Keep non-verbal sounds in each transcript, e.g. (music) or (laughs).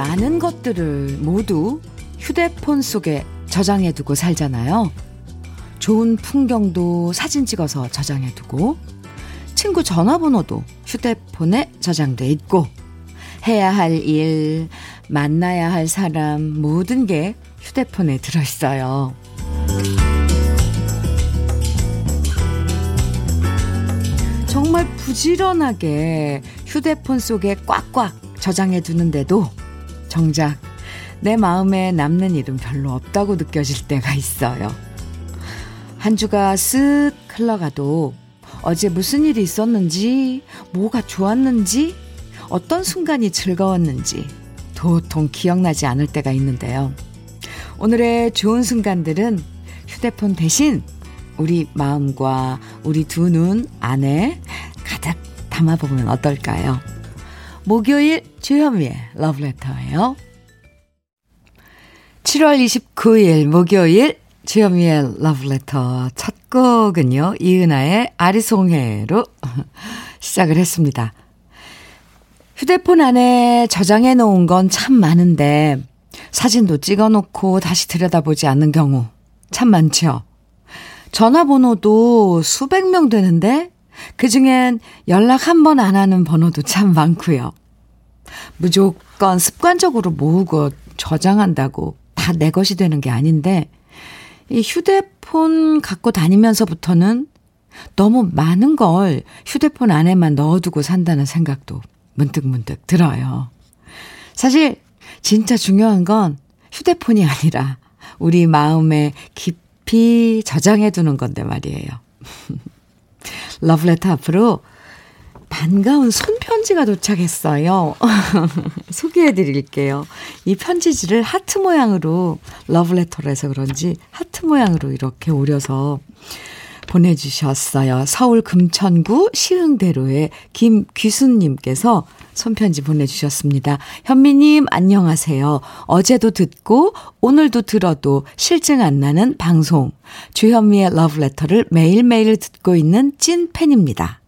많은 것들을 모두 휴대폰 속에 저장해두고 살잖아요. 좋은 풍경도 사진 찍어서 저장해두고, 친구 전화번호도 휴대폰에 저장돼 있고, 해야 할 일, 만나야 할 사람, 모든 게 휴대폰에 들어있어요. 정말 부지런하게 휴대폰 속에 꽉꽉 저장해 두는데도 정작 내 마음에 남는 일은 별로 없다고 느껴질 때가 있어요. 한 주가 쓱 흘러가도 어제 무슨 일이 있었는지, 뭐가 좋았는지, 어떤 순간이 즐거웠는지 도통 기억나지 않을 때가 있는데요. 오늘의 좋은 순간들은 휴대폰 대신 우리 마음과 우리 두 눈 안에 가득 담아보면 어떨까요? 목요일 주현미의 러브레터예요. 7월 29일 목요일 주현미의 러브레터 첫 곡은요. 이은아의 아리송해로 (laughs) 시작을 했습니다. 휴대폰 안에 저장해 놓은 건 참 많은데 사진도 찍어 놓고 다시 들여다보지 않는 경우 참 많죠. 전화번호도 수백 명 되는데 그 중엔 연락 한 번 안 하는 번호도 참 많고요. 무조건 습관적으로 모으고 저장한다고 다 내 것이 되는 게 아닌데 이 휴대폰 갖고 다니면서부터는 너무 많은 걸 휴대폰 안에만 넣어두고 산다는 생각도 문득문득 들어요. 사실 진짜 중요한 건 휴대폰이 아니라 우리 마음에 깊이 저장해 두는 건데 말이에요. (laughs) 러브레터 앞으로 반가운 손편지가 도착했어요. (laughs) 소개해 드릴게요. 이 편지지를 하트 모양으로 러브레터라서 그런지 하트 모양으로 이렇게 오려서 보내주셨어요. 서울 금천구 시흥대로의 김귀순님께서 손편지 보내주셨습니다. 현미님, 안녕하세요. 어제도 듣고 오늘도 들어도 실증 안 나는 방송. 주현미의 러브레터를 매일매일 듣고 있는 찐 팬입니다.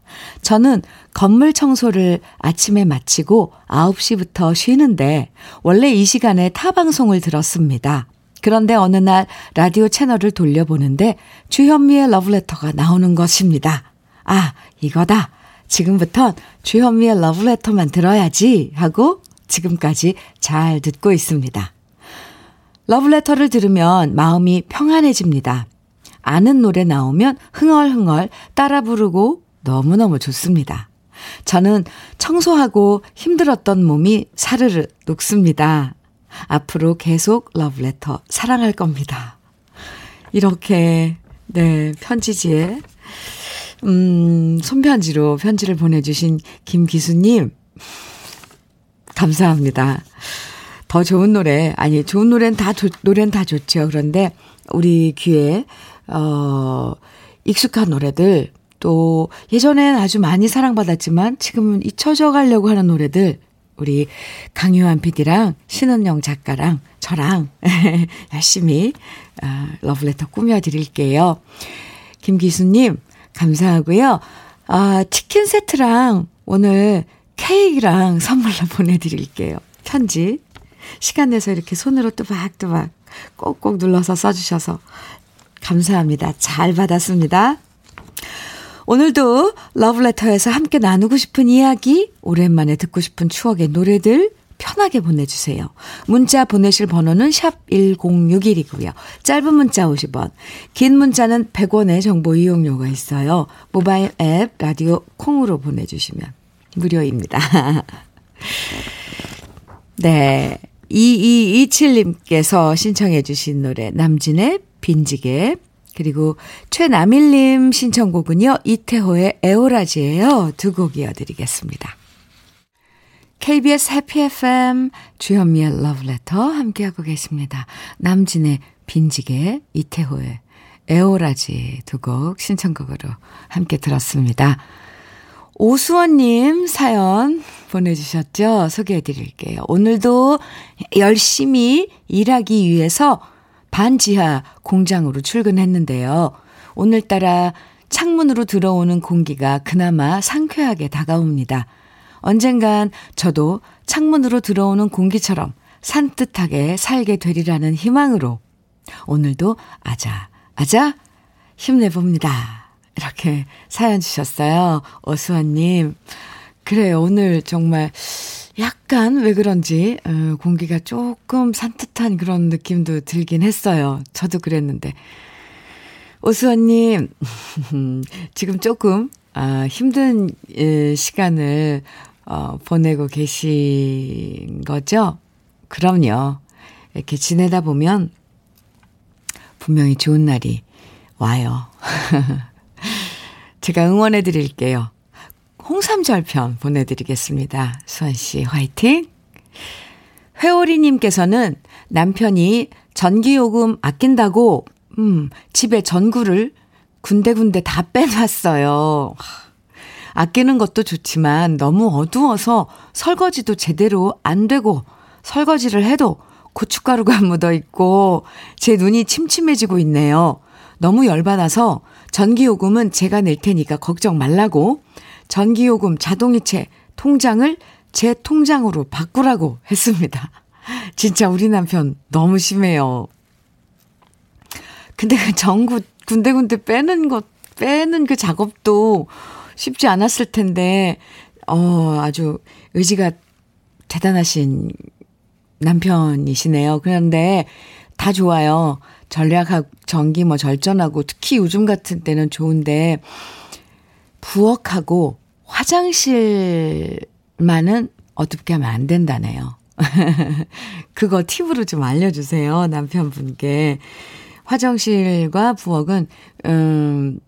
저는 건물 청소를 아침에 마치고 9시부터 쉬는데 원래 이 시간에 타 방송을 들었습니다. 그런데 어느 날 라디오 채널을 돌려보는데 주현미의 러브레터가 나오는 것입니다. 아, 이거다. 지금부턴 주현미의 러브레터만 들어야지 하고 지금까지 잘 듣고 있습니다. 러브레터를 들으면 마음이 평안해집니다. 아는 노래 나오면 흥얼흥얼 따라 부르고 너무너무 좋습니다. 저는 청소하고 힘들었던 몸이 사르르 녹습니다. 앞으로 계속 러브레터 사랑할 겁니다. 이렇게, 네, 편지지에, 음, 손편지로 편지를 보내주신 김기수님, 감사합니다. 더 좋은 노래, 아니, 좋은 노래는 다, 노래는 다 좋죠. 그런데 우리 귀에, 어, 익숙한 노래들, 또 예전엔 아주 많이 사랑받았지만 지금은 잊혀져 가려고 하는 노래들 우리 강유한 PD랑 신은영 작가랑 저랑 (laughs) 열심히 아, 러브레터 꾸며드릴게요. 김기수님 감사하고요. 아, 치킨 세트랑 오늘 케이크랑 선물로 (laughs) 보내드릴게요. 편지. 시간 내서 이렇게 손으로 또박또박 꼭꼭 눌러서 써주셔서 감사합니다. 잘 받았습니다. 오늘도 러브레터에서 함께 나누고 싶은 이야기, 오랜만에 듣고 싶은 추억의 노래들 편하게 보내주세요. 문자 보내실 번호는 샵 1061이고요. 짧은 문자 50원, 긴 문자는 100원의 정보 이용료가 있어요. 모바일 앱, 라디오 콩으로 보내주시면 무료입니다. (laughs) 네. 2227님께서 신청해 주신 노래 남진의 빈지게 그리고 최남일님 신청곡은요. 이태호의 에오라지예요. 두 곡 이어드리겠습니다. KBS 해피 FM 주현미의 러브레터 함께하고 계십니다. 남진의 빈지게 이태호의 에오라지 두 곡 신청곡으로 함께 들었습니다. 오수원님 사연 보내주셨죠? 소개해 드릴게요. 오늘도 열심히 일하기 위해서 반지하 공장으로 출근했는데요. 오늘따라 창문으로 들어오는 공기가 그나마 상쾌하게 다가옵니다. 언젠간 저도 창문으로 들어오는 공기처럼 산뜻하게 살게 되리라는 희망으로 오늘도 아자, 아자 힘내봅니다. 이렇게 사연 주셨어요. 오수환님. 그래요. 오늘 정말 약간 왜 그런지 어, 공기가 조금 산뜻한 그런 느낌도 들긴 했어요. 저도 그랬는데. 오수환님, (laughs) 지금 조금 아, 힘든 예, 시간을 어, 보내고 계신 거죠? 그럼요. 이렇게 지내다 보면 분명히 좋은 날이 와요. (laughs) 제가 응원해 드릴게요. 홍삼절편 보내드리겠습니다. 수환씨, 화이팅! 회오리님께서는 남편이 전기요금 아낀다고, 음, 집에 전구를 군데군데 다 빼놨어요. 아끼는 것도 좋지만 너무 어두워서 설거지도 제대로 안 되고 설거지를 해도 고춧가루가 (laughs) 묻어 있고 제 눈이 침침해지고 있네요. 너무 열받아서 전기요금은 제가 낼 테니까 걱정 말라고 전기요금 자동이체 통장을 제 통장으로 바꾸라고 했습니다. (laughs) 진짜 우리 남편 너무 심해요. 근데 그 전구 군데군데 빼는 것, 빼는 그 작업도 쉽지 않았을 텐데, 어, 아주 의지가 대단하신 남편이시네요. 그런데 다 좋아요. 전략하고 전기 뭐 절전하고 특히 요즘 같은 때는 좋은데 부엌하고 화장실만은 어둡게 하면 안 된다네요. (laughs) 그거 팁으로 좀 알려주세요. 남편분께. 화장실과 부엌은, 음,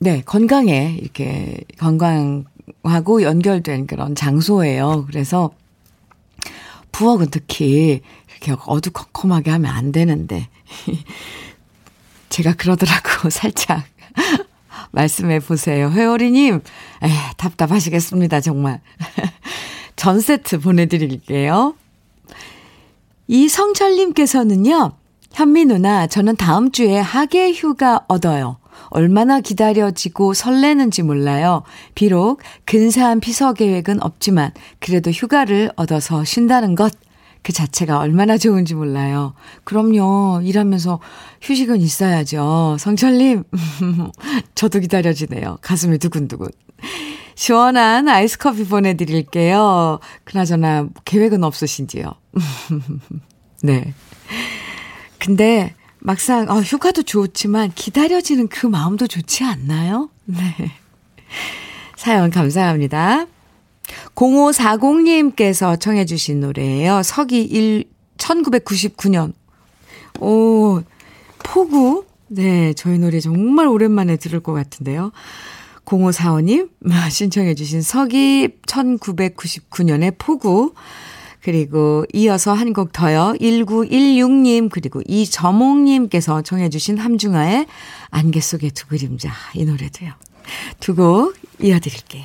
네, 건강에 이렇게 건강하고 연결된 그런 장소예요. 그래서 부엌은 특히 이렇게 어두컴컴하게 하면 안 되는데. (laughs) 제가 그러더라고, (laughs) 살짝. 말씀해 보세요. 회오리님, 에 답답하시겠습니다, 정말. (laughs) 전 세트 보내드릴게요. 이성철님께서는요, 현미 누나, 저는 다음 주에 하계 휴가 얻어요. 얼마나 기다려지고 설레는지 몰라요. 비록 근사한 피서 계획은 없지만 그래도 휴가를 얻어서 쉰다는 것. 그 자체가 얼마나 좋은지 몰라요. 그럼요. 일하면서 휴식은 있어야죠. 성철님, (laughs) 저도 기다려지네요. 가슴이 두근두근. 시원한 아이스 커피 보내드릴게요. 그나저나 계획은 없으신지요? (laughs) 네. 근데 막상 어, 휴가도 좋지만 기다려지는 그 마음도 좋지 않나요? 네. 사연 감사합니다. 0540님께서 청해 주신 노래예요. 서기 1 1999년. 오, 포구. 네, 저희 노래 정말 오랜만에 들을 것 같은데요. 0545님 신청해 주신 서기 1999년의 포구. 그리고 이어서 한 곡 더요. 1916님 그리고 이점옥님께서 청해주신 함중아의 안개 속의 두 그림자 이 노래도요. 두 곡 이어드릴게요.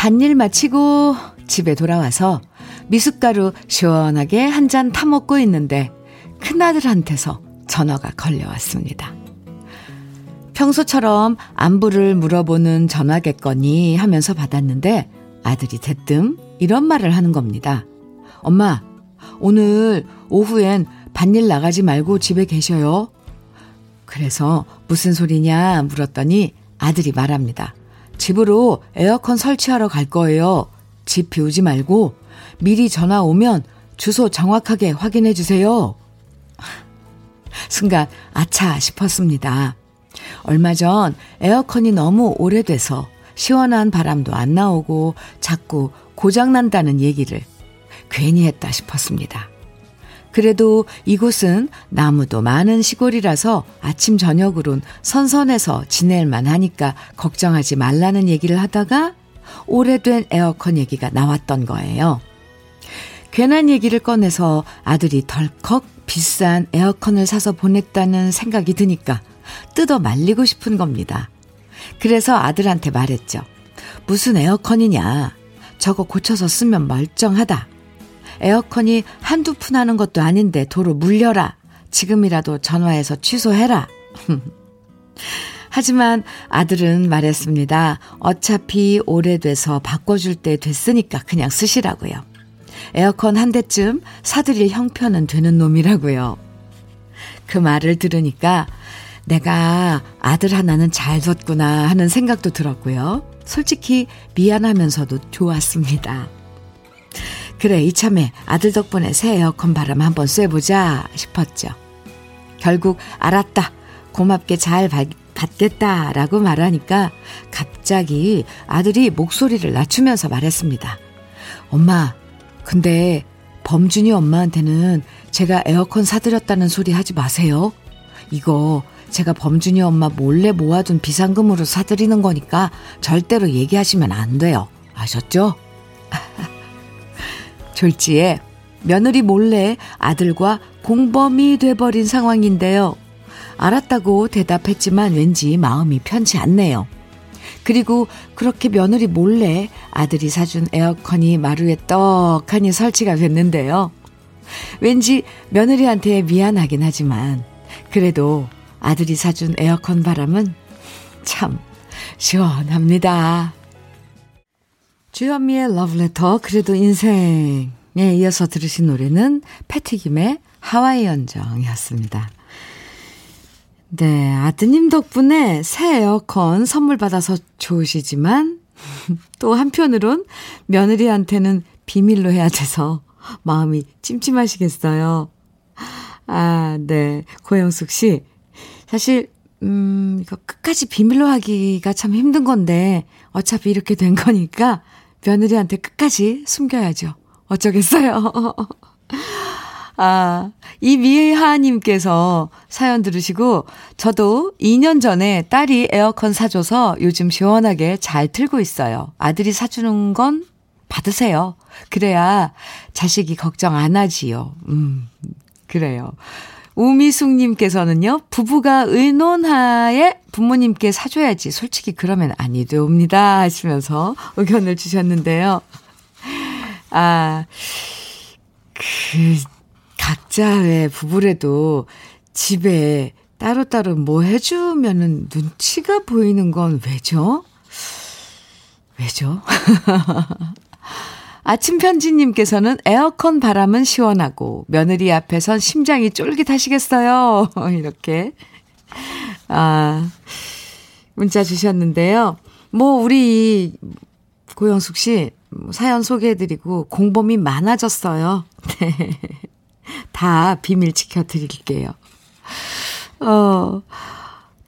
밭일 마치고 집에 돌아와서 미숫가루 시원하게 한 잔 타먹고 있는데 큰아들한테서 전화가 걸려왔습니다. 평소처럼 안부를 물어보는 전화겠거니 하면서 받았는데 아들이 대뜸 이런 말을 하는 겁니다. 엄마, 오늘 오후엔 밭일 나가지 말고 집에 계셔요. 그래서 무슨 소리냐 물었더니 아들이 말합니다. 집으로 에어컨 설치하러 갈 거예요. 집 비우지 말고 미리 전화 오면 주소 정확하게 확인해 주세요. (laughs) 순간 아차 싶었습니다. 얼마 전 에어컨이 너무 오래돼서 시원한 바람도 안 나오고 자꾸 고장난다는 얘기를 괜히 했다 싶었습니다. 그래도 이곳은 나무도 많은 시골이라서 아침 저녁으론 선선해서 지낼 만 하니까 걱정하지 말라는 얘기를 하다가 오래된 에어컨 얘기가 나왔던 거예요. 괜한 얘기를 꺼내서 아들이 덜컥 비싼 에어컨을 사서 보냈다는 생각이 드니까 뜯어 말리고 싶은 겁니다. 그래서 아들한테 말했죠. 무슨 에어컨이냐. 저거 고쳐서 쓰면 멀쩡하다. 에어컨이 한두 푼 하는 것도 아닌데 도로 물려라. 지금이라도 전화해서 취소해라. (laughs) 하지만 아들은 말했습니다. 어차피 오래돼서 바꿔줄 때 됐으니까 그냥 쓰시라고요. 에어컨 한 대쯤 사드릴 형편은 되는 놈이라고요. 그 말을 들으니까 내가 아들 하나는 잘 뒀구나 하는 생각도 들었고요. 솔직히 미안하면서도 좋았습니다. 그래, 이참에 아들 덕분에 새 에어컨 바람 한번 쐬보자 싶었죠. 결국 알았다. 고맙게 잘 받, 받겠다. 라고 말하니까 갑자기 아들이 목소리를 낮추면서 말했습니다. 엄마, 근데 범준이 엄마한테는 제가 에어컨 사드렸다는 소리 하지 마세요. 이거 제가 범준이 엄마 몰래 모아둔 비상금으로 사드리는 거니까 절대로 얘기하시면 안 돼요. 아셨죠? (laughs) 졸지에 며느리 몰래 아들과 공범이 돼버린 상황인데요. 알았다고 대답했지만 왠지 마음이 편치 않네요. 그리고 그렇게 며느리 몰래 아들이 사준 에어컨이 마루에 떡하니 설치가 됐는데요. 왠지 며느리한테 미안하긴 하지만 그래도 아들이 사준 에어컨 바람은 참 시원합니다. 주현미의 러브레터 그래도 인생에 이어서 들으신 노래는 패티김의 하와이 연정이었습니다. 네, 아드님 덕분에 새 에어컨 선물 받아서 좋으시지만 (laughs) 또 한편으론 며느리한테는 비밀로 해야 돼서 마음이 찜찜하시겠어요. 아, 네. 고영숙 씨. 사실 음, 이거 끝까지 비밀로 하기가 참 힘든 건데 어차피 이렇게 된 거니까 며느리한테 끝까지 숨겨야죠. 어쩌겠어요. (laughs) 아, 이 미하님께서 사연 들으시고, 저도 2년 전에 딸이 에어컨 사줘서 요즘 시원하게 잘 틀고 있어요. 아들이 사주는 건 받으세요. 그래야 자식이 걱정 안 하지요. 음, 그래요. 우미숙님께서는요, 부부가 의논하에 부모님께 사줘야지. 솔직히 그러면 아니 되옵니다. 하시면서 의견을 주셨는데요. 아, 그, 각자의 부부래도 집에 따로따로 뭐 해주면은 눈치가 보이는 건 왜죠? 왜죠? (laughs) 아침 편지님께서는 에어컨 바람은 시원하고 며느리 앞에선 심장이 쫄깃하시겠어요. (laughs) 이렇게 아 문자 주셨는데요. 뭐 우리 고영숙 씨 사연 소개해드리고 공범이 많아졌어요. (laughs) 네. 다 비밀 지켜드릴게요. 어,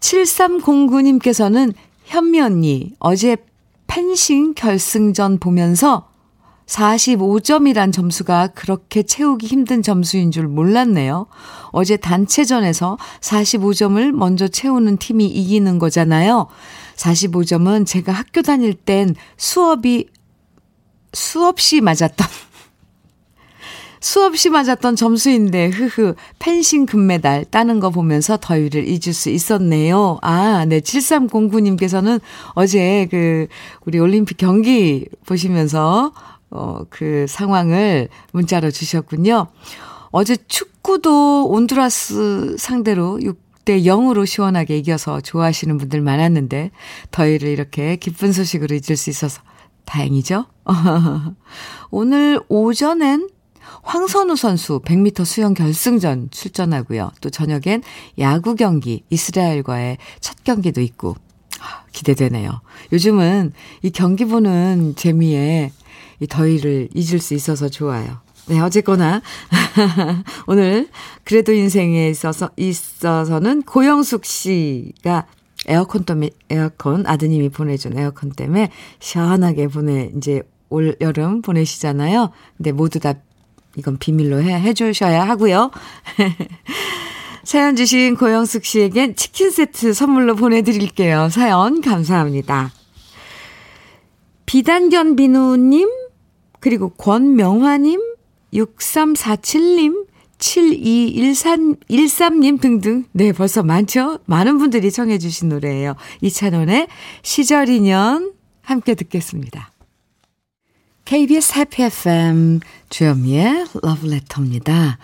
7309님께서는 현미 언니, 어제 펜싱 결승전 보면서 45점이란 점수가 그렇게 채우기 힘든 점수인 줄 몰랐네요. 어제 단체전에서 45점을 먼저 채우는 팀이 이기는 거잖아요. 45점은 제가 학교 다닐 땐 수업이 수없이 맞았던 (laughs) 수없이 맞았던 점수인데, 흐흐, 펜싱 금메달 따는 거 보면서 더위를 잊을 수 있었네요. 아, 네, 7309님께서는 어제 그, 우리 올림픽 경기 보시면서, 어, 그 상황을 문자로 주셨군요. 어제 축구도 온두라스 상대로 6대 0으로 시원하게 이겨서 좋아하시는 분들 많았는데, 더위를 이렇게 기쁜 소식으로 잊을 수 있어서 다행이죠? (laughs) 오늘 오전엔 황선우 선수 100m 수영 결승전 출전하고요. 또 저녁엔 야구 경기 이스라엘과의 첫 경기도 있고 아, 기대되네요. 요즘은 이 경기 보는 재미에 이 더위를 잊을 수 있어서 좋아요. 네, 어쨌거나 (laughs) 오늘 그래도 인생에 있어서 있어서는 고영숙 씨가 에어컨 때문에 에어컨 아드님이 보내준 에어컨 때문에 시원하게 보내 이제 올 여름 보내시잖아요. 근데 모두 다 이건 비밀로 해, 해주셔야 하고요. (laughs) 사연 주신 고영숙 씨에겐 치킨 세트 선물로 보내드릴게요. 사연 감사합니다. 비단견 비누님, 그리고 권명화님, 6347님, 7213님 등등. 네, 벌써 많죠? 많은 분들이 청해주신 노래예요. 이찬원의 시절 인연 함께 듣겠습니다. KBS 해피 FM 주현미의 러브레터입니다.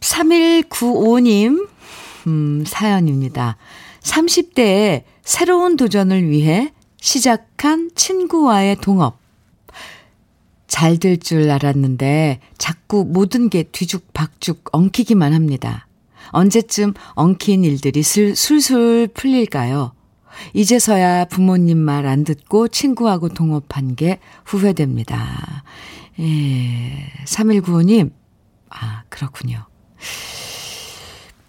3195님 음, 사연입니다. 30대에 새로운 도전을 위해 시작한 친구와의 동업. 잘 될 줄 알았는데 자꾸 모든 게 뒤죽박죽 엉키기만 합니다. 언제쯤 엉킨 일들이 슬, 술술 풀릴까요? 이제서야 부모님 말 안 듣고 친구하고 동업한 게 후회됩니다. 예, 3195님, 아, 그렇군요.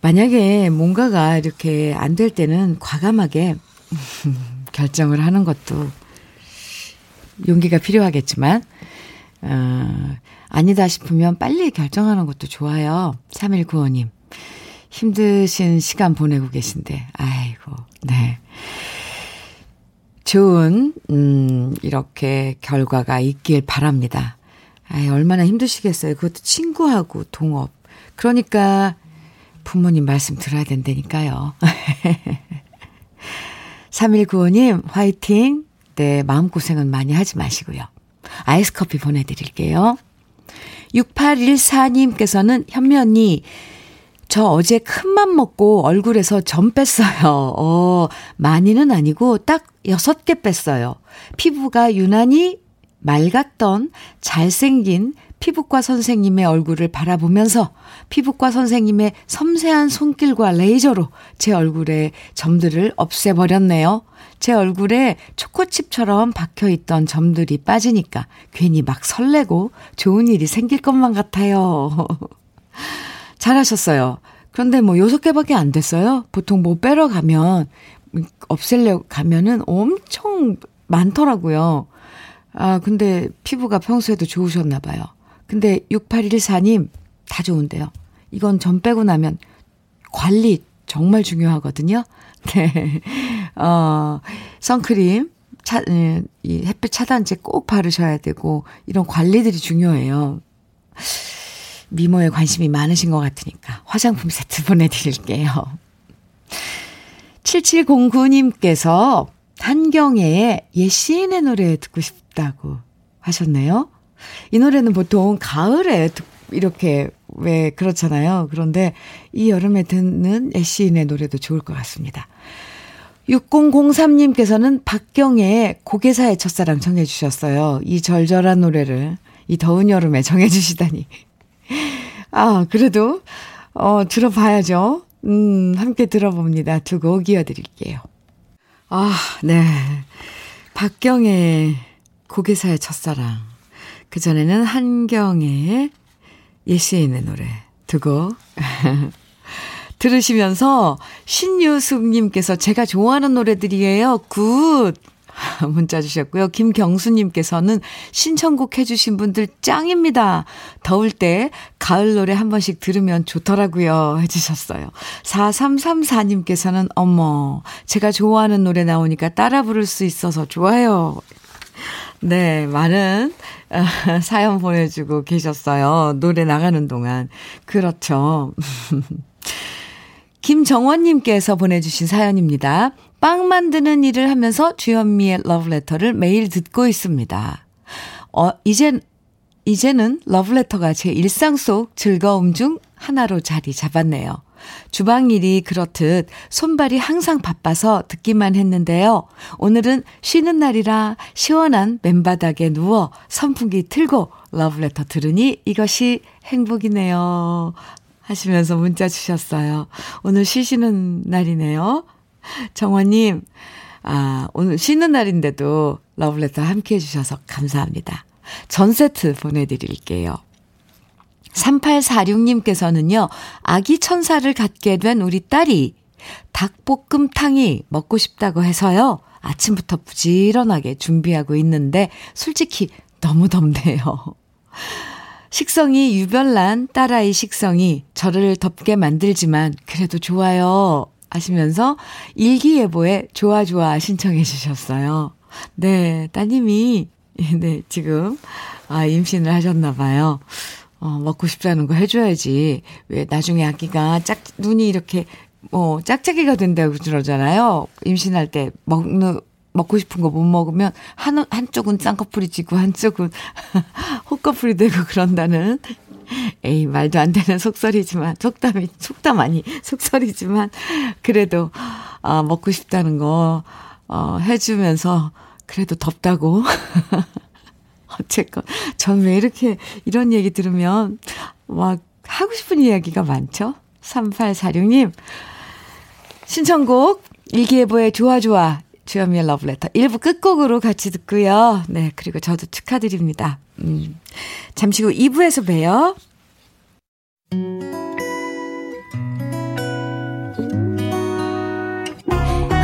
만약에 뭔가가 이렇게 안 될 때는 과감하게 (laughs) 결정을 하는 것도 용기가 필요하겠지만, 어, 아니다 싶으면 빨리 결정하는 것도 좋아요. 3195님. 힘드신 시간 보내고 계신데, 아이고, 네. 좋은, 음, 이렇게 결과가 있길 바랍니다. 아이, 얼마나 힘드시겠어요. 그것도 친구하고 동업. 그러니까 부모님 말씀 들어야 된다니까요. (laughs) 3195님, 화이팅! 네, 마음고생은 많이 하지 마시고요. 아이스 커피 보내드릴게요. 6814님께서는 현미 언니, 저 어제 큰맘 먹고 얼굴에서 점 뺐어요. 어, 많이는 아니고 딱 6개 뺐어요. 피부가 유난히 맑았던 잘생긴 피부과 선생님의 얼굴을 바라보면서 피부과 선생님의 섬세한 손길과 레이저로 제 얼굴에 점들을 없애버렸네요. 제 얼굴에 초코칩처럼 박혀있던 점들이 빠지니까 괜히 막 설레고 좋은 일이 생길 것만 같아요. (laughs) 잘하셨어요. 그런데 뭐 여섯 개밖에 안 됐어요. 보통 뭐 빼러 가면, 없앨려 가면은 엄청 많더라고요. 아, 근데 피부가 평소에도 좋으셨나 봐요. 근데 6814님, 다 좋은데요. 이건 점 빼고 나면 관리 정말 중요하거든요. (laughs) 네. 어, 선크림, 차, 음, 이 햇빛 차단제 꼭 바르셔야 되고, 이런 관리들이 중요해요. 미모에 관심이 많으신 것 같으니까 화장품 세트 (laughs) 보내드릴게요. 7709님께서 한경애의 옛 시인의 노래 듣고 싶다고 하셨네요. 이 노래는 보통 가을에 이렇게 왜 그렇잖아요. 그런데 이 여름에 듣는 옛 시인의 노래도 좋을 것 같습니다. 6003님께서는 박경애의 고개사의 첫사랑 정해 주셨어요. 이 절절한 노래를 이 더운 여름에 정해 주시다니 아, 그래도, 어, 들어봐야죠. 음, 함께 들어봅니다. 두 곡 이어 드릴게요. 아, 네. 박경애의 곡예사의 첫사랑. 그전에는 한경애의 옛 시인의 노래 두곡 (laughs) 들으시면서 신유숙님께서 제가 좋아하는 노래들이에요. Good! (laughs) 문자 주셨고요. 김경수님께서는 신청곡 해주신 분들 짱입니다. 더울 때 가을 노래 한 번씩 들으면 좋더라고요. 해주셨어요. 4334님께서는 어머, 제가 좋아하는 노래 나오니까 따라 부를 수 있어서 좋아요. 네, 많은 (laughs) 사연 보내주고 계셨어요. 노래 나가는 동안. 그렇죠. (laughs) 김정원님께서 보내주신 사연입니다. 빵 만드는 일을 하면서 주현미의 러브레터를 매일 듣고 있습니다. 어, 이젠, 이제는 러브레터가 제 일상 속 즐거움 중 하나로 자리 잡았네요. 주방 일이 그렇듯 손발이 항상 바빠서 듣기만 했는데요. 오늘은 쉬는 날이라 시원한 맨바닥에 누워 선풍기 틀고 러브레터 들으니 이것이 행복이네요. 하시면서 문자 주셨어요. 오늘 쉬시는 날이네요. 정원님, 아, 오늘 쉬는 날인데도 러브레터 함께 해주셔서 감사합니다. 전 세트 보내드릴게요. 3846님께서는요, 아기 천사를 갖게 된 우리 딸이 닭볶음탕이 먹고 싶다고 해서요, 아침부터 부지런하게 준비하고 있는데, 솔직히 너무 덥네요. 식성이 유별난 딸아이 식성이 저를 덥게 만들지만 그래도 좋아요. 하시면서 일기예보에 좋아 좋아 신청해 주셨어요. 네, 따님이 네, 지금 아 임신을 하셨나 봐요. 어, 먹고 싶다는 거 해줘야지. 왜 나중에 아기가 짝 눈이 이렇게 뭐 짝짝이가 된다고 그러잖아요. 임신할 때 먹는 먹고 싶은 거 못 먹으면 한 한쪽은 쌍꺼풀이 지고 한쪽은 (laughs) 호꺼풀이 되고 그런다는 에이 말도 안 되는 속설이지만 속담이 속담 아니 속설이지만 그래도 아 먹고 싶다는 거 어, 해주면서 그래도 덥다고 (laughs) 어쨌건 전 왜 이렇게 이런 얘기 들으면 막 하고 싶은 이야기가 많죠. 3846님 신청곡 일기예보의 좋아 좋아 주현미의 러브레터 1부 끝곡으로 같이 듣고요. 네, 그리고 저도 축하드립니다. 음, 잠시 후 2부에서 봬요.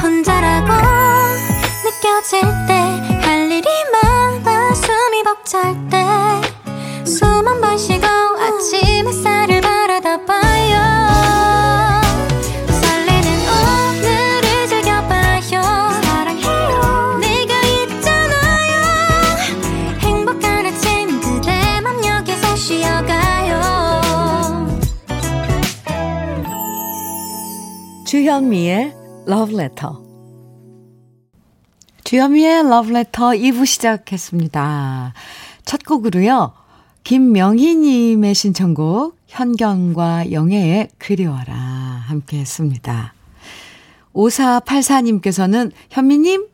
혼자라고 느껴질 때 숨이 벅찰 때숨 한 번 쉬고 아침 햇살을 바라다 봐요. 주현미의 Love Letter. 주현미의 Love Letter 2부 시작했습니다. 첫 곡으로요. 김명희님의 신청곡 현경과 영애의 그리워라 함께 했습니다. 5484님께서는 현미님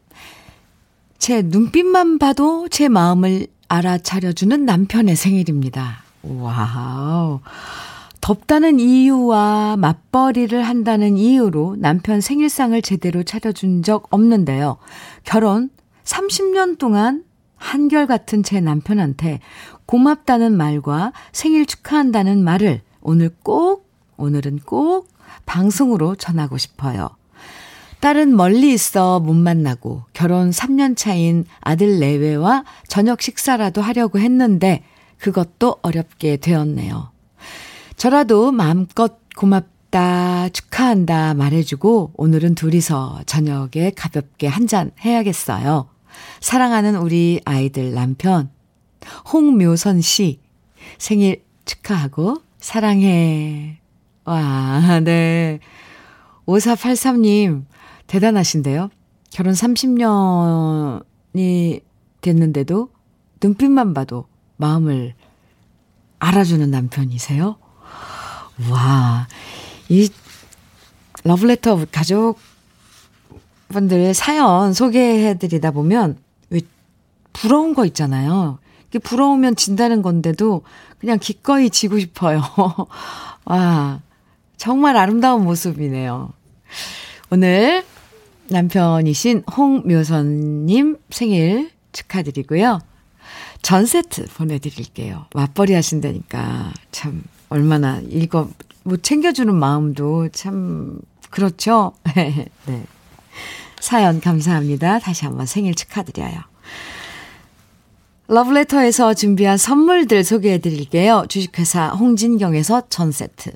제 눈빛만 봐도 제 마음을 알아차려주는 남편의 생일입니다. 와우. 덥다는 이유와 맞벌이를 한다는 이유로 남편 생일상을 제대로 차려준 적 없는데요. 결혼 30년 동안 한결같은 제 남편한테 고맙다는 말과 생일 축하한다는 말을 오늘 꼭, 오늘은 꼭 방송으로 전하고 싶어요. 딸은 멀리 있어 못 만나고 결혼 3년 차인 아들 내외와 저녁 식사라도 하려고 했는데 그것도 어렵게 되었네요. 저라도 마음껏 고맙다, 축하한다 말해주고 오늘은 둘이서 저녁에 가볍게 한 잔 해야겠어요. 사랑하는 우리 아이들 남편, 홍묘선 씨, 생일 축하하고 사랑해. 와, 네. 5483님, 대단하신데요? 결혼 30년이 됐는데도 눈빛만 봐도 마음을 알아주는 남편이세요? 와, 이 러브레터 가족 분들 사연 소개해드리다 보면 왜 부러운 거 있잖아요. 부러우면 진다는 건데도 그냥 기꺼이 지고 싶어요. (laughs) 와, 정말 아름다운 모습이네요. 오늘 남편이신 홍묘선님 생일 축하드리고요. 전 세트 보내드릴게요. 맞벌이 하신다니까 참 얼마나 이거 뭐 챙겨주는 마음도 참 그렇죠. (laughs) 네. 사연 감사합니다. 다시 한번 생일 축하드려요. 러브레터에서 준비한 선물들 소개해 드릴게요. 주식회사 홍진경에서 전 세트.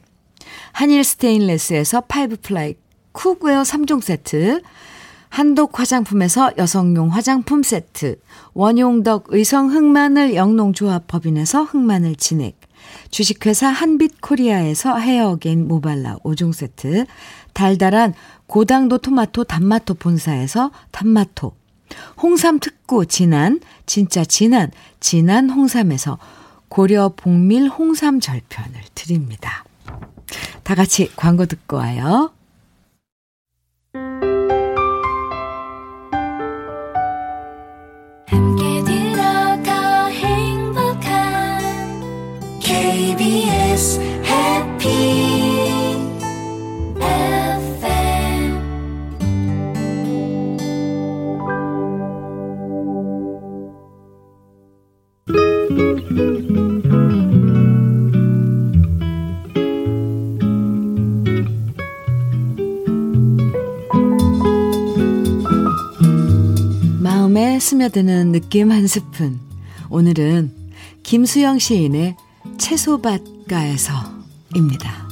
한일 스테인레스에서 five ply cookware 3종 세트. 한독 화장품에서 여성용 화장품 세트. 원용덕 의성 흑마늘 영농조합 법인에서 흑마늘 진액. 주식회사 한빛 코리아에서 헤어겐 모발라 5종 세트, 달달한 고당도 토마토 단마토 본사에서 단마토, 홍삼 특구 진한, 진짜 진한, 진한 홍삼에서 고려 복밀 홍삼 절편을 드립니다. 다 같이 광고 듣고 와요. 스며드는 느낌 한 스푼. 오늘은 김수영 시인의 채소밭가에서입니다.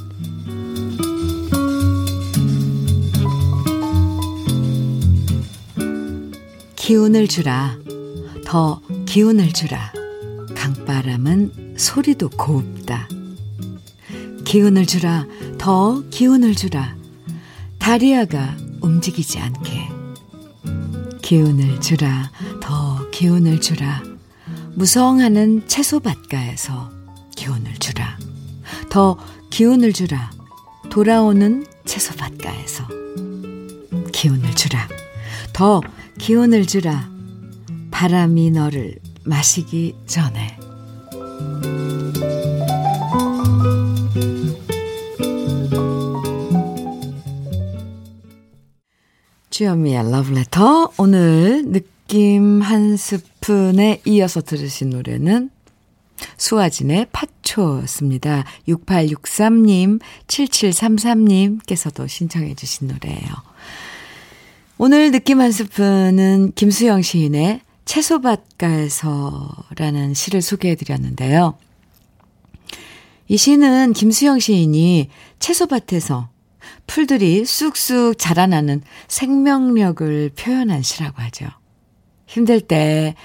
기운을 주라. 더 기운을 주라. 강바람은 소리도 고웁다. 기운을 주라. 더 기운을 주라. 다리아가 움직이지 않게. 기운을 주라. 더 기운을 주라. 무성하는 채소밭가에서 기운을 주라. 더 기운을 주라. 돌아오는 채소밭가에서 기운을 주라. 더 기운을 주라. 바람이 너를 마시기 전에. 주현미의 러브레터. 오늘 느낌 한 스푼에 이어서 들으신 노래는 수아진의 파초였습니다. 6863님, 7733님께서도 신청해 주신 노래예요. 오늘 느낌 한 스푼은 김수영 시인의 채소밭가에서라는 시를 소개해 드렸는데요. 이 시는 김수영 시인이 채소밭에서 풀들이 쑥쑥 자라나는 생명력을 표현한 시라고 하죠. 힘들 때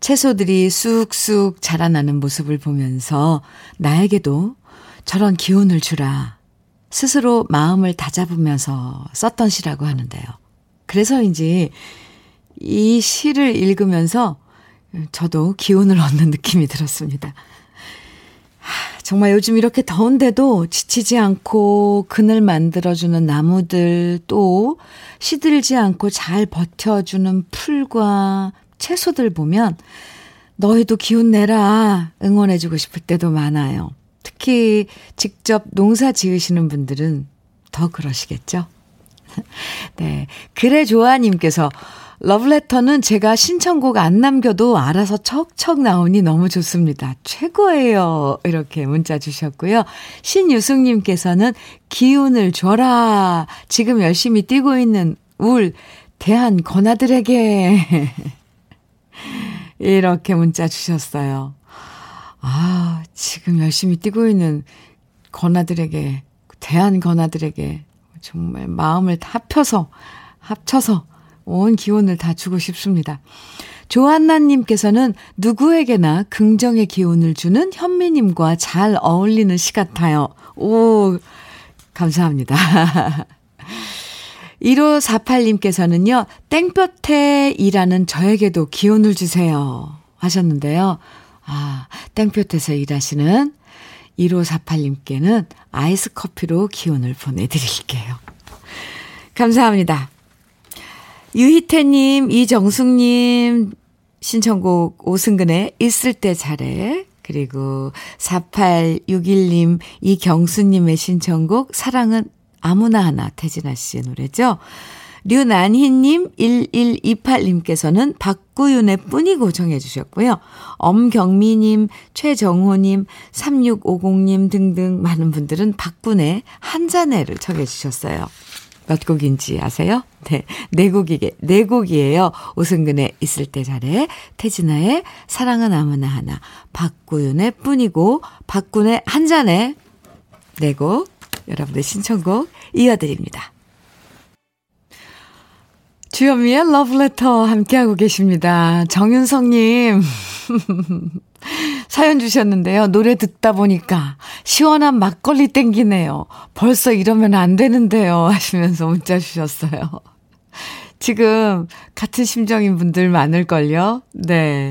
채소들이 쑥쑥 자라나는 모습을 보면서 나에게도 저런 기운을 주라. 스스로 마음을 다잡으면서 썼던 시라고 하는데요. 그래서인지 이 시를 읽으면서 저도 기운을 얻는 느낌이 들었습니다. 정말 요즘 이렇게 더운데도 지치지 않고 그늘 만들어주는 나무들 또 시들지 않고 잘 버텨주는 풀과 채소들 보면 너희도 기운 내라 응원해주고 싶을 때도 많아요. 특히 직접 농사 지으시는 분들은 더 그러시겠죠? (laughs) 네. 그래 조아님께서 러브레터는 제가 신청곡 안 남겨도 알아서 척척 나오니 너무 좋습니다. 최고예요. 이렇게 문자 주셨고요. 신유숙님께서는 기운을 줘라. 지금 열심히 뛰고 있는 울, 대한 권아들에게. (laughs) 이렇게 문자 주셨어요. 아, 지금 열심히 뛰고 있는 권아들에게, 대한 권아들에게 정말 마음을 합혀서, 합쳐서 온 기운을 다 주고 싶습니다. 조한나님께서는 누구에게나 긍정의 기운을 주는 현미님과 잘 어울리는 시 같아요. 오, 감사합니다. (laughs) 1548님께서는요, 땡볕에 일하는 저에게도 기운을 주세요. 하셨는데요. 아, 땡볕에서 일하시는 1548님께는 아이스 커피로 기운을 보내드릴게요. 감사합니다. 유희태님, 이정숙님, 신청곡 오승근의 있을 때 잘해. 그리고 4861님, 이경수님의 신청곡 사랑은 아무나 하나 태진아 씨의 노래죠. 류난희님, 1128님께서는 박구윤의 뿐이고 정해주셨고요. 엄경미님, 최정호님, 3650님 등등 많은 분들은 박군의 한잔해를 정해주셨어요. 몇 곡인지 아세요? 네. 네 곡이게, 네 곡이에요. 오승근의 있을 때 잘해, 태진아의 사랑은 아무나 하나, 박구윤의 뿐이고, 박군의 한 잔에 네 곡, 여러분의 신청곡 이어드립니다. 주현미의 러브레터 함께하고 계십니다. 정윤성님. (laughs) 사연 주셨는데요. 노래 듣다 보니까 시원한 막걸리 땡기네요. 벌써 이러면 안 되는데요. (laughs) 하시면서 문자 주셨어요. 지금 같은 심정인 분들 많을걸요? 네.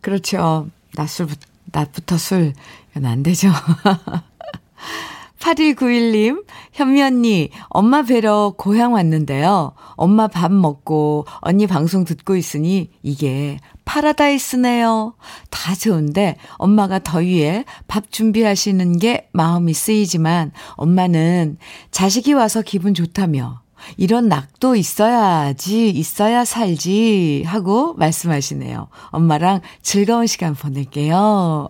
그렇죠. 낮술부터, 낮부터 술. 이건 안 되죠. (laughs) 8191님, 현미 언니, 엄마 뵈러 고향 왔는데요. 엄마 밥 먹고 언니 방송 듣고 있으니 이게 파라다이스네요. 다 좋은데 엄마가 더위에 밥 준비하시는 게 마음이 쓰이지만 엄마는 자식이 와서 기분 좋다며 이런 낙도 있어야지, 있어야 살지 하고 말씀하시네요. 엄마랑 즐거운 시간 보낼게요.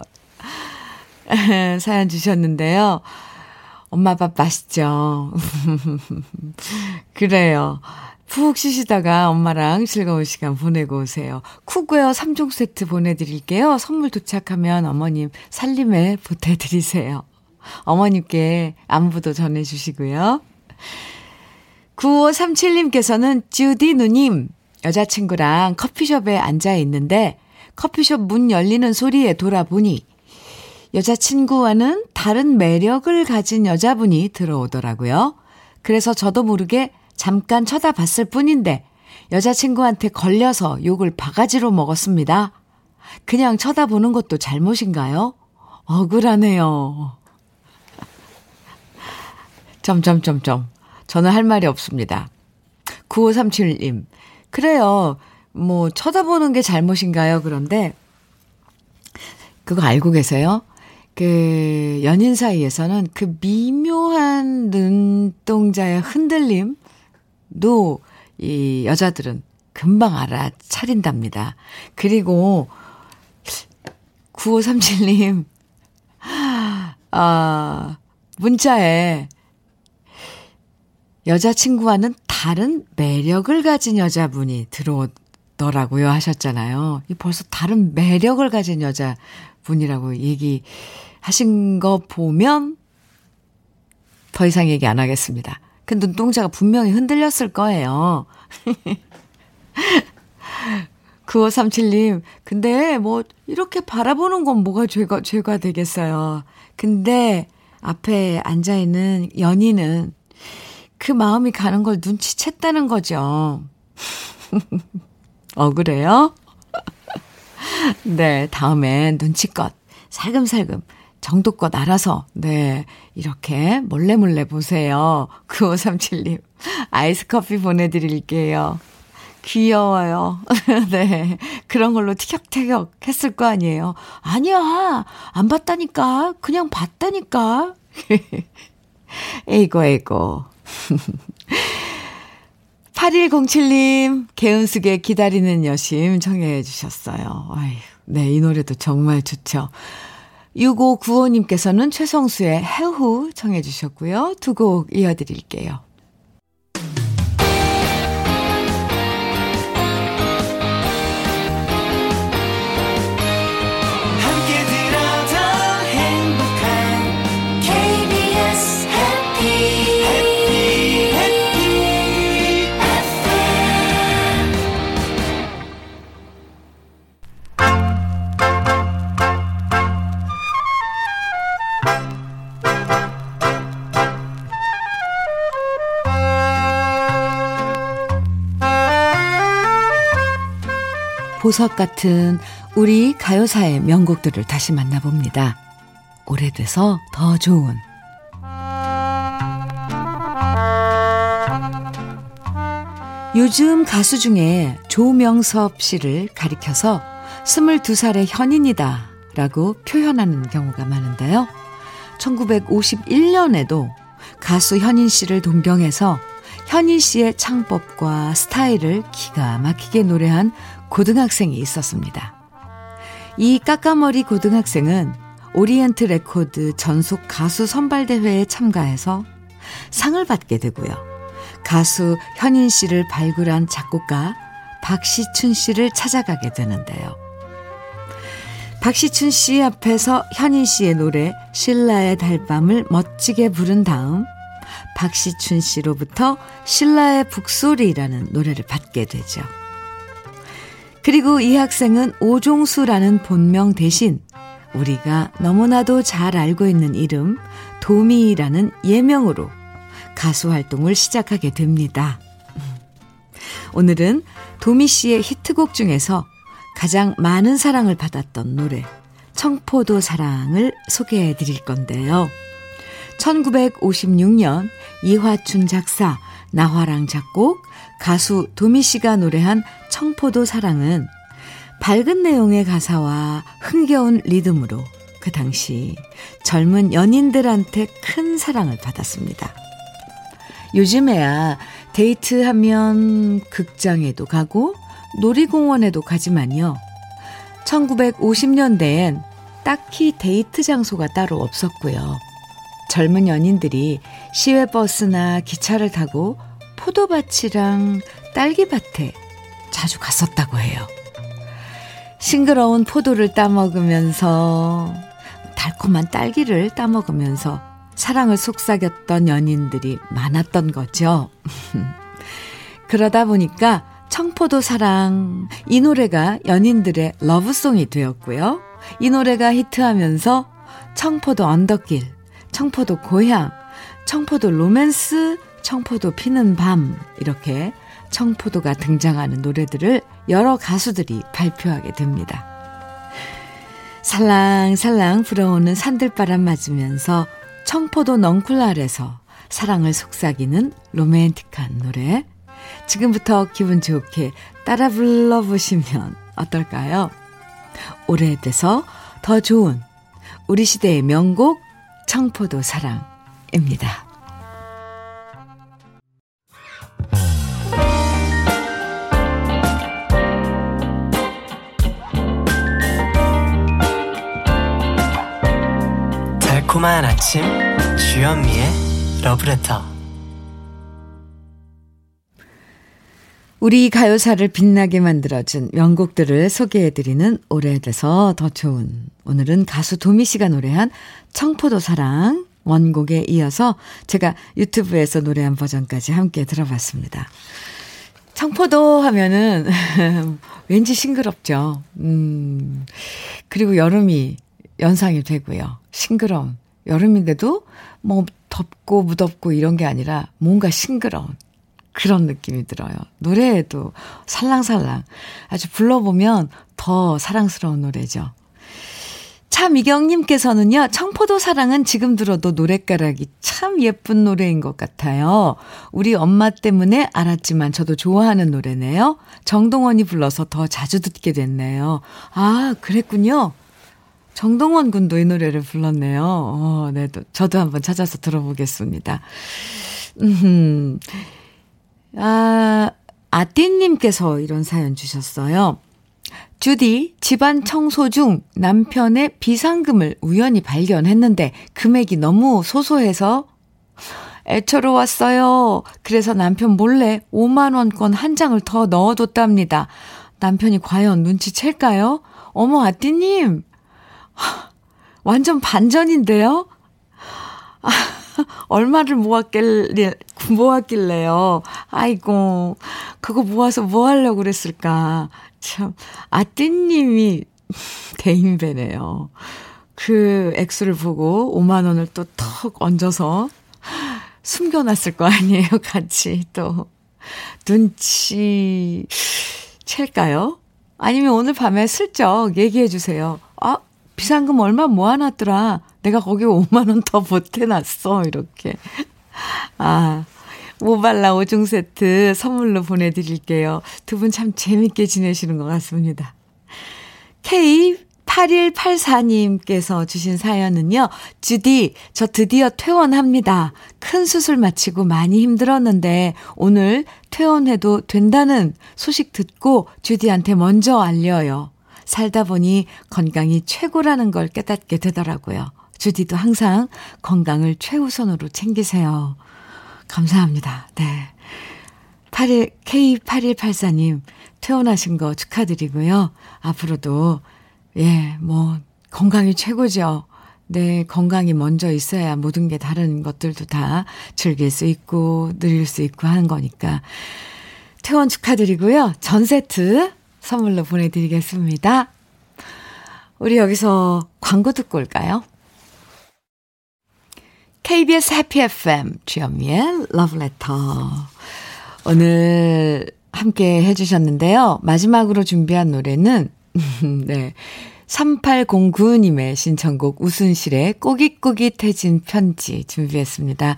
(laughs) 사연 주셨는데요. 엄마 밥 맛있죠? (laughs) 그래요. 푹 쉬시다가 엄마랑 즐거운 시간 보내고 오세요. cookware 3종 세트 보내드릴게요. 선물 도착하면 어머님 살림에 보태드리세요. 어머님께 안부도 전해주시고요. 9537님께서는 주디 누님, 여자친구랑 커피숍에 앉아 있는데 커피숍 문 열리는 소리에 돌아보니 여자친구와는 다른 매력을 가진 여자분이 들어오더라고요. 그래서 저도 모르게 잠깐 쳐다봤을 뿐인데 여자친구한테 걸려서 욕을 바가지로 먹었습니다. 그냥 쳐다보는 것도 잘못인가요? 억울하네요. 점점점점. 저는 할 말이 없습니다. 9537님. 그래요. 뭐, 쳐다보는 게 잘못인가요? 그런데, 그거 알고 계세요? 그, 연인 사이에서는 그 미묘한 눈동자의 흔들림도 이 여자들은 금방 알아차린답니다. 그리고, 9537님, (laughs) 아, 문자에 여자친구와는 다른 매력을 가진 여자분이 들어오더라고요 하셨잖아요. 이 벌써 다른 매력을 가진 여자분이 라고 얘기하신 거 보면 더 이상 얘기 안 하겠습니다. 그 눈동자가 분명히 흔들렸을 거예요. (laughs) 9537님, 근데 뭐, 이렇게 바라보는 건 뭐가 죄가, 죄가 되겠어요. 근데 앞에 앉아있는 연인은 그 마음이 가는 걸 눈치챘다는 거죠. (laughs) 억울해요? (laughs) 네, 다음엔 눈치껏 살금살금 정도껏 알아서, 네, 이렇게 몰래 몰래 보세요. (laughs) 9537님, 아이스 커피 보내드릴게요. 귀여워요. (laughs) 네. 그런 걸로 티격태격 했을 거 아니에요. 아니야. 안 봤다니까. 그냥 봤다니까. 에이고, 에이고. 8107님, 개은숙의 기다리는 여심 청해 주셨어요. 아휴, 네, 이 노래도 정말 좋죠. 6595님께서는 최성수의 해후 청해 주셨고요. 두 곡 이어드릴게요. 보석 같은 우리 가요사의 명곡들을 다시 만나봅니다. 오래돼서 더 좋은 요즘 가수 중에 조명섭 씨를 가리켜서 22살의 현인이다 라고 표현하는 경우가 많은데요. 1951년에도 가수 현인 씨를 동경해서 현인 씨의 창법과 스타일을 기가 막히게 노래한 고등학생이 있었습니다. 이 까까머리 고등학생은 오리엔트 레코드 전속 가수 선발대회에 참가해서 상을 받게 되고요. 가수 현인 씨를 발굴한 작곡가 박시춘 씨를 찾아가게 되는데요. 박시춘 씨 앞에서 현인 씨의 노래 신라의 달밤을 멋지게 부른 다음 박시춘 씨로부터 신라의 북소리라는 노래를 받게 되죠. 그리고 이 학생은 오종수라는 본명 대신 우리가 너무나도 잘 알고 있는 이름 도미라는 예명으로 가수 활동을 시작하게 됩니다. 오늘은 도미 씨의 히트곡 중에서 가장 많은 사랑을 받았던 노래 청포도 사랑을 소개해 드릴 건데요. 1956년 이화춘 작사, 나화랑 작곡, 가수 도미 씨가 노래한 청포도 사랑은 밝은 내용의 가사와 흥겨운 리듬으로 그 당시 젊은 연인들한테 큰 사랑을 받았습니다. 요즘에야 데이트하면 극장에도 가고 놀이공원에도 가지만요. 1950년대엔 딱히 데이트 장소가 따로 없었고요. 젊은 연인들이 시외버스나 기차를 타고 포도밭이랑 딸기밭에 자주 갔었다고 해요. 싱그러운 포도를 따먹으면서 달콤한 딸기를 따먹으면서 사랑을 속삭였던 연인들이 많았던 거죠. (laughs) 그러다 보니까 청포도 사랑 이 노래가 연인들의 러브송이 되었고요. 이 노래가 히트하면서 청포도 언덕길, 청포도 고향, 청포도 로맨스, 청포도 피는 밤 이렇게 청포도가 등장하는 노래들을 여러 가수들이 발표하게 됩니다. 살랑살랑 불어오는 산들바람 맞으면서 청포도 넝쿨 아래서 사랑을 속삭이는 로맨틱한 노래. 지금부터 기분 좋게 따라 불러보시면 어떨까요? 오래돼서 더 좋은 우리 시대의 명곡 청포도 사랑입니다. 달콤한 아침 주현미의 러브레터 우리 가요사를 빛나게 만들어준 명곡들을 소개해드리는 오래돼서 더 좋은 오늘은 가수 도미 씨가 노래한 청포도 사랑 원곡에 이어서 제가 유튜브에서 노래한 버전까지 함께 들어봤습니다. 청포도 하면은 (laughs) 왠지 싱그럽죠. 음, 그리고 여름이 연상이 되고요. 싱그러운. 여름인데도 뭐 덥고 무덥고 이런 게 아니라 뭔가 싱그러운 그런 느낌이 들어요. 노래에도 살랑살랑 아주 불러보면 더 사랑스러운 노래죠. 차미경님께서는요, 청포도 사랑은 지금 들어도 노랫가락이 참 예쁜 노래인 것 같아요. 우리 엄마 때문에 알았지만 저도 좋아하는 노래네요. 정동원이 불러서 더 자주 듣게 됐네요. 아, 그랬군요. 정동원 군도 이 노래를 불렀네요. 어, 네, 저도 한번 찾아서 들어보겠습니다. 음, 아, 아띠님께서 이런 사연 주셨어요. 주디, 집안 청소 중 남편의 비상금을 우연히 발견했는데 금액이 너무 소소해서 애처로웠어요. 그래서 남편 몰래 5만원권 한 장을 더 넣어뒀답니다. 남편이 과연 눈치챌까요? 어머, 아띠님! 완전 반전인데요? 아, 얼마를 모았길래, 모았길래요. 아이고, 그거 모아서 뭐 하려고 그랬을까. 참, 아띠님이 대인배네요. 그 액수를 보고 5만원을 또 턱 얹어서 숨겨놨을 거 아니에요. 같이 또. 눈치 챌까요? 아니면 오늘 밤에 슬쩍 얘기해 주세요. 아, 비상금 얼마 모아놨더라. 내가 거기 5만원 더 보태놨어. 이렇게. 아, 모발라 5종 세트 선물로 보내드릴게요. 두 분 참 재밌게 지내시는 것 같습니다. K8184님께서 주신 사연은요. 주디, 저 드디어 퇴원합니다. 큰 수술 마치고 많이 힘들었는데 오늘 퇴원해도 된다는 소식 듣고 주디한테 먼저 알려요. 살다 보니 건강이 최고라는 걸 깨닫게 되더라고요. 주디도 항상 건강을 최우선으로 챙기세요. 감사합니다. 네. 81, K8184님, 퇴원하신 거 축하드리고요. 앞으로도, 예, 뭐, 건강이 최고죠. 네, 건강이 먼저 있어야 모든 게 다른 것들도 다 즐길 수 있고, 누릴 수 있고 하는 거니까. 퇴원 축하드리고요. 전 세트 선물로 보내드리겠습니다. 우리 여기서 광고 듣고 올까요? KBS 해피 FM 주현미의 러브레터 오늘 함께 해주셨는데요. 마지막으로 준비한 노래는 (laughs) 네 3809님의 신청곡 우순실의 꼬깃꼬깃해진 편지 준비했습니다.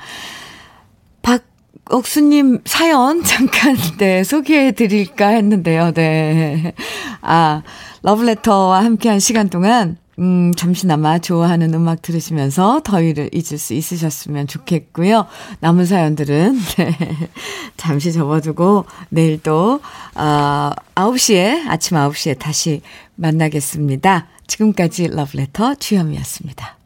박 옥수님 사연 (laughs) 잠깐 네 소개해 드릴까 했는데요. 네. 아 러브레터와 함께한 시간 동안 음, 잠시나마 좋아하는 음악 들으시면서 더위를 잊을 수 있으셨으면 좋겠고요. 남은 사연들은, (laughs) 네, 잠시 접어두고 내일 또, 어, 9시에, 아침 9시에 다시 만나겠습니다. 지금까지 러브레터 주현미였습니다.